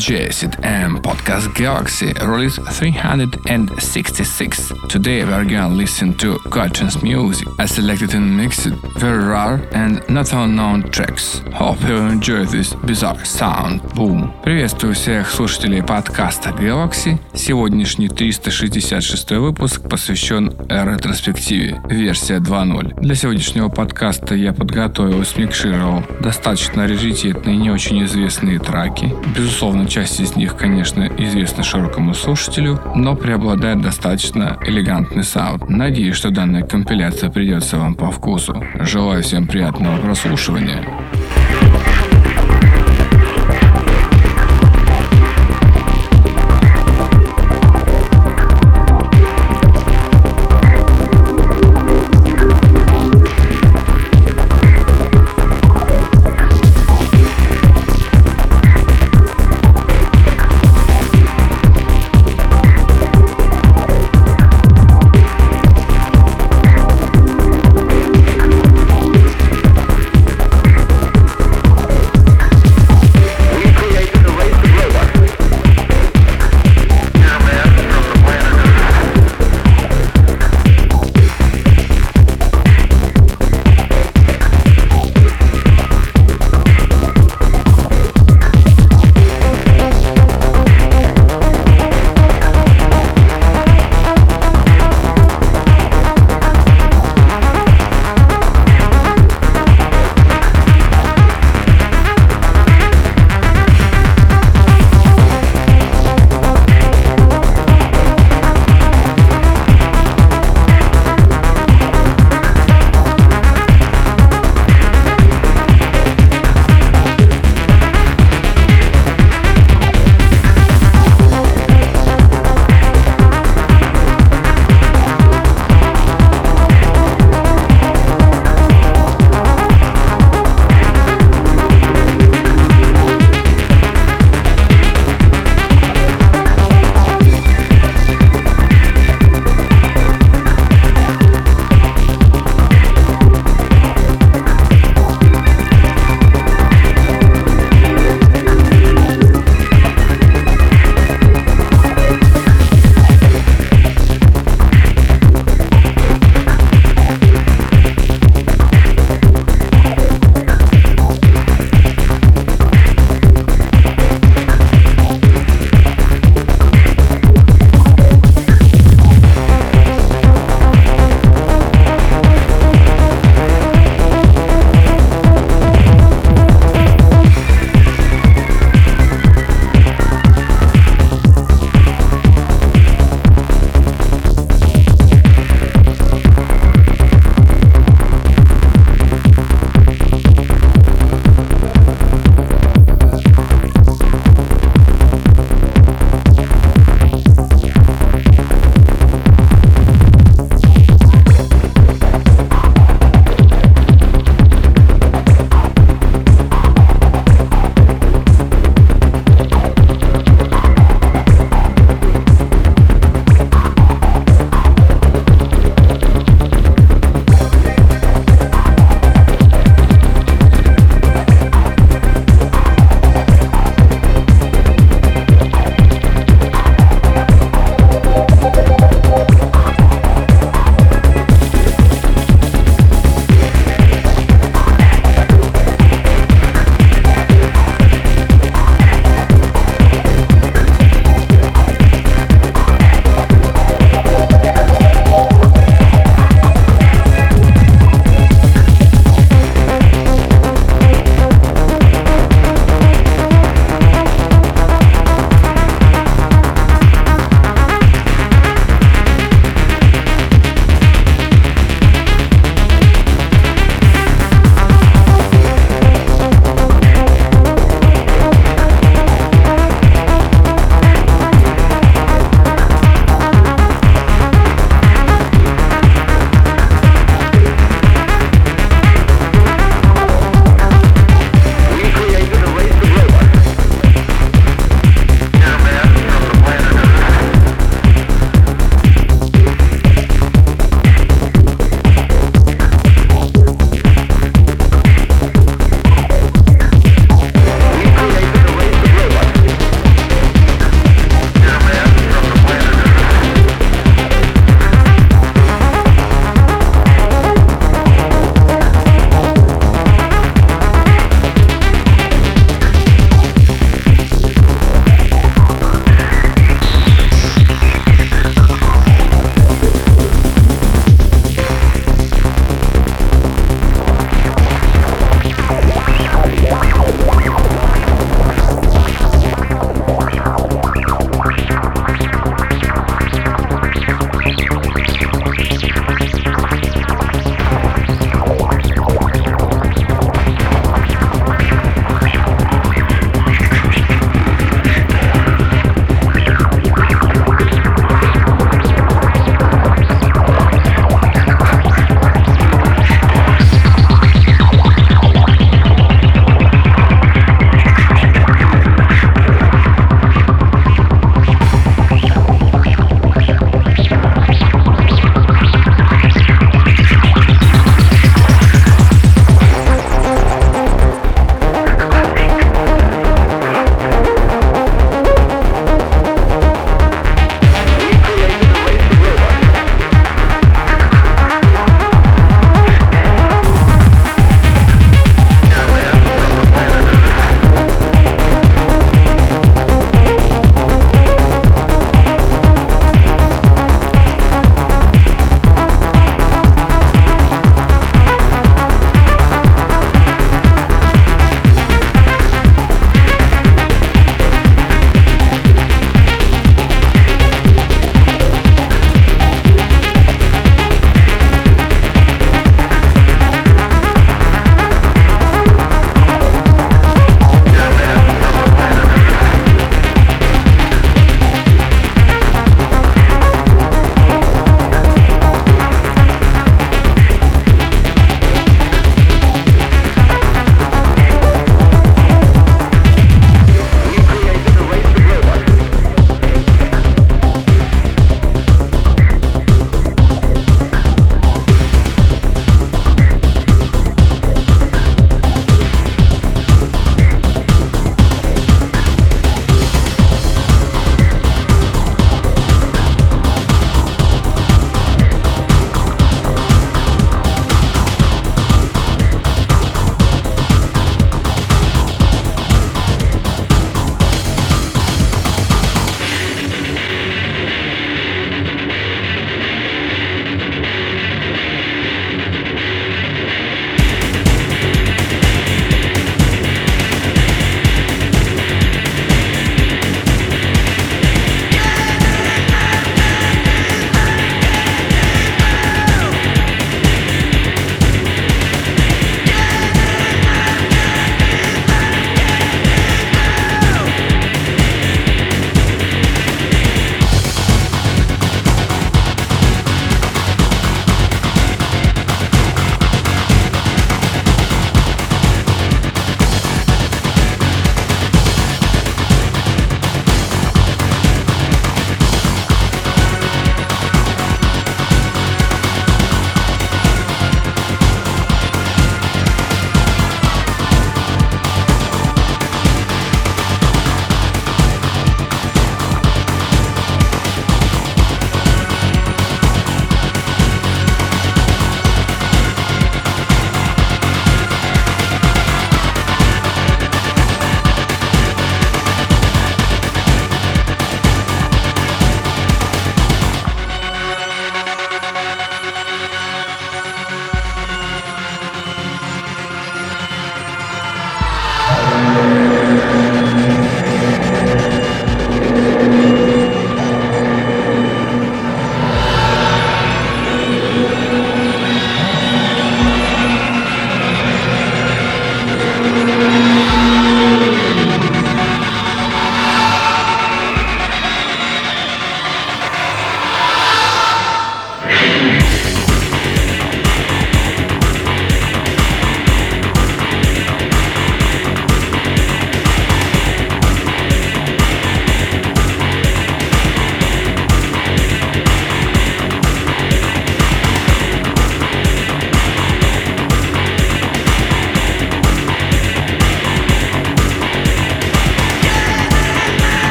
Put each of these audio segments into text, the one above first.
DJ Sid Podcast Galaxy release 366. Today we are gonna listen to Cartoons music. I selected and mixed very rare and not unknown tracks. Hope you enjoy this bizarre sound. Boom. Приветствую всех слушателей подкаста Galaxy. Сегодняшний 366 выпуск посвящен ретроспективе, версия 2.0. Для сегодняшнего подкаста я подготовил и смикшировал достаточно раритетные и не очень известные траки, Безусловно, часть из них, конечно, известна широкому слушателю, но преобладает достаточно элегантный саунд. Надеюсь, что данная компиляция придется вам по вкусу. Желаю всем приятного прослушивания.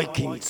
Vikings.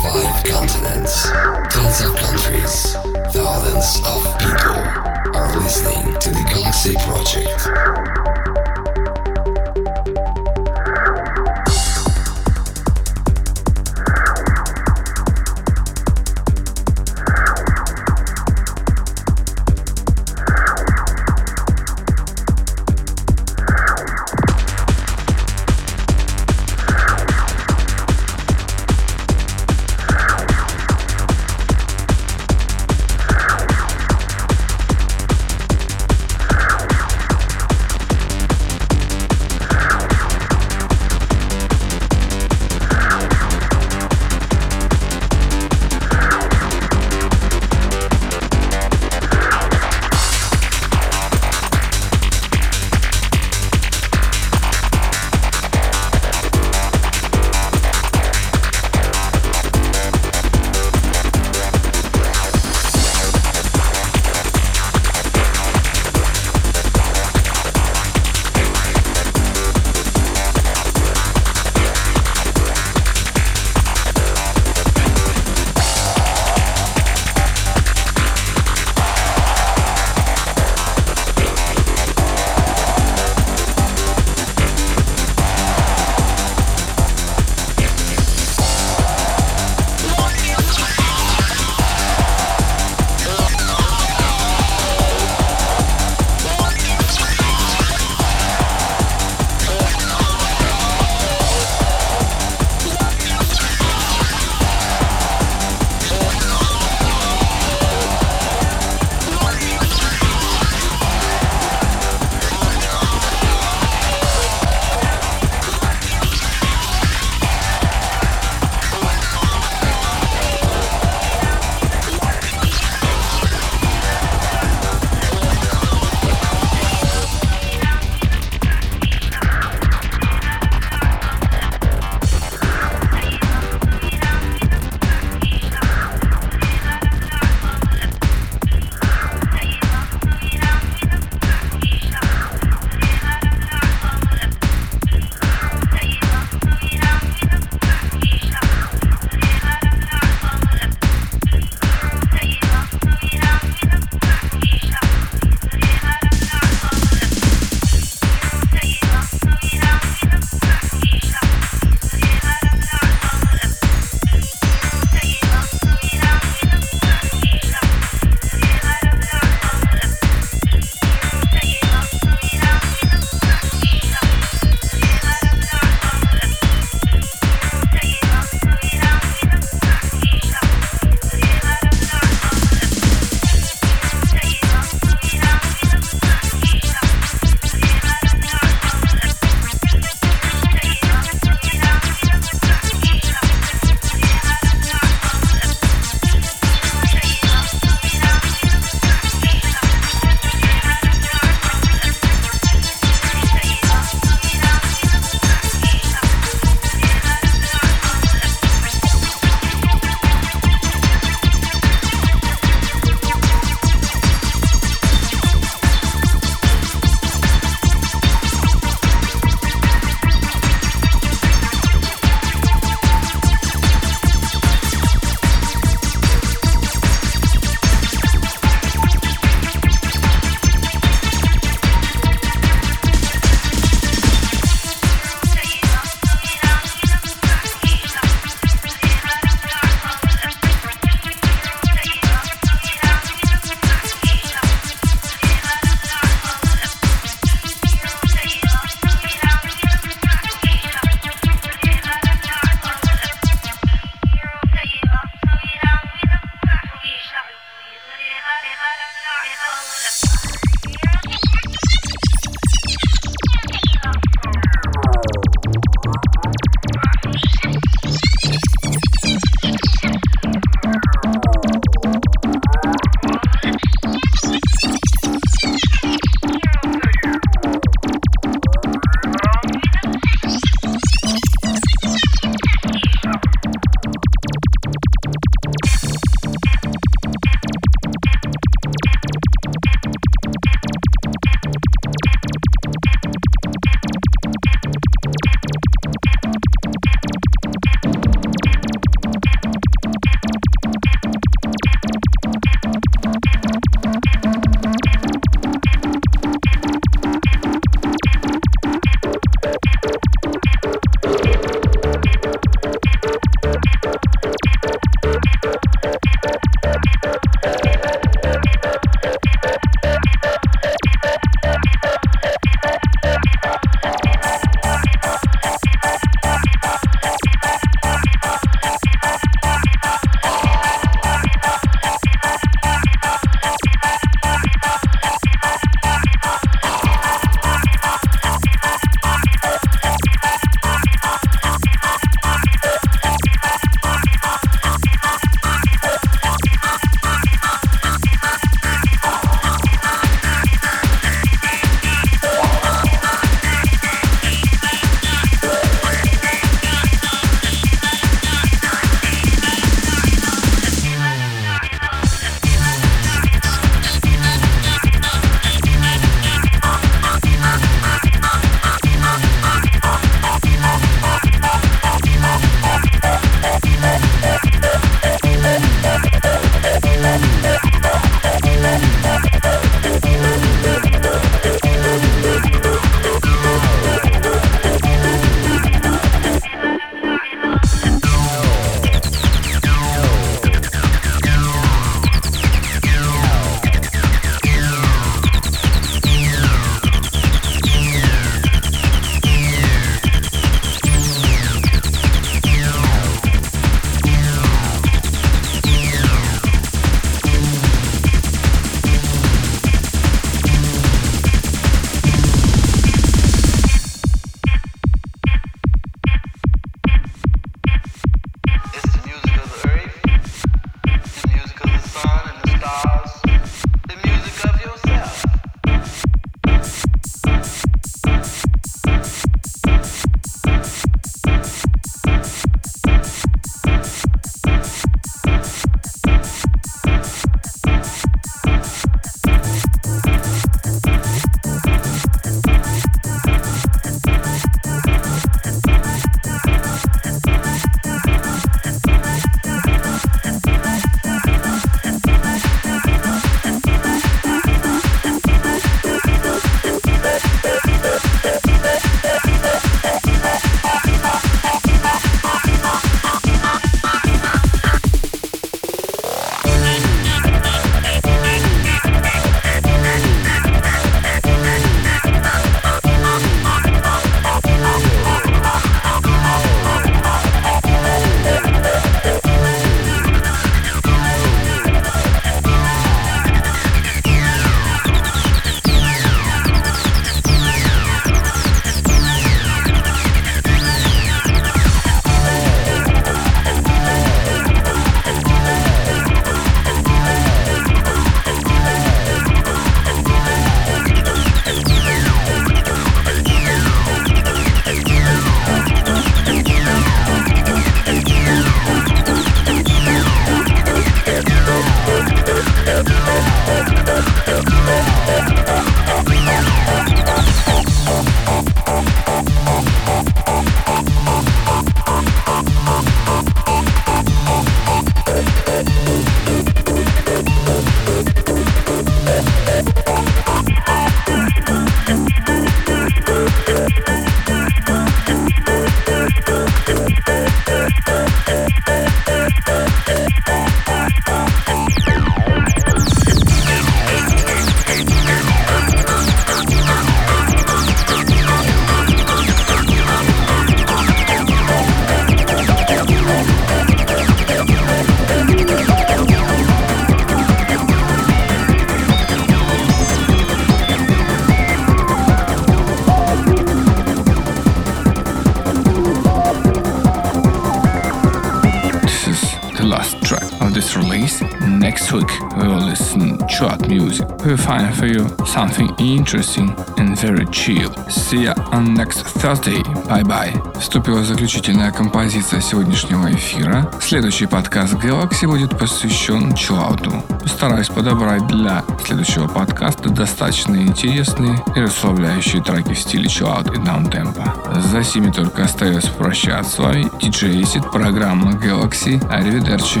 For you something interesting and very chill. See ya on next Thursday. Bye-bye. Вступила заключительная композиция сегодняшнего эфира. Следующий подкаст Galaxy будет посвящен чиллауту. Постараюсь подобрать для следующего подкаста достаточно интересные и расслабляющие треки в стиле чиллаут и даунтемпа. За сими только остается прощаться с вами. DJ Acid, программа Galaxy. Аривидерчи.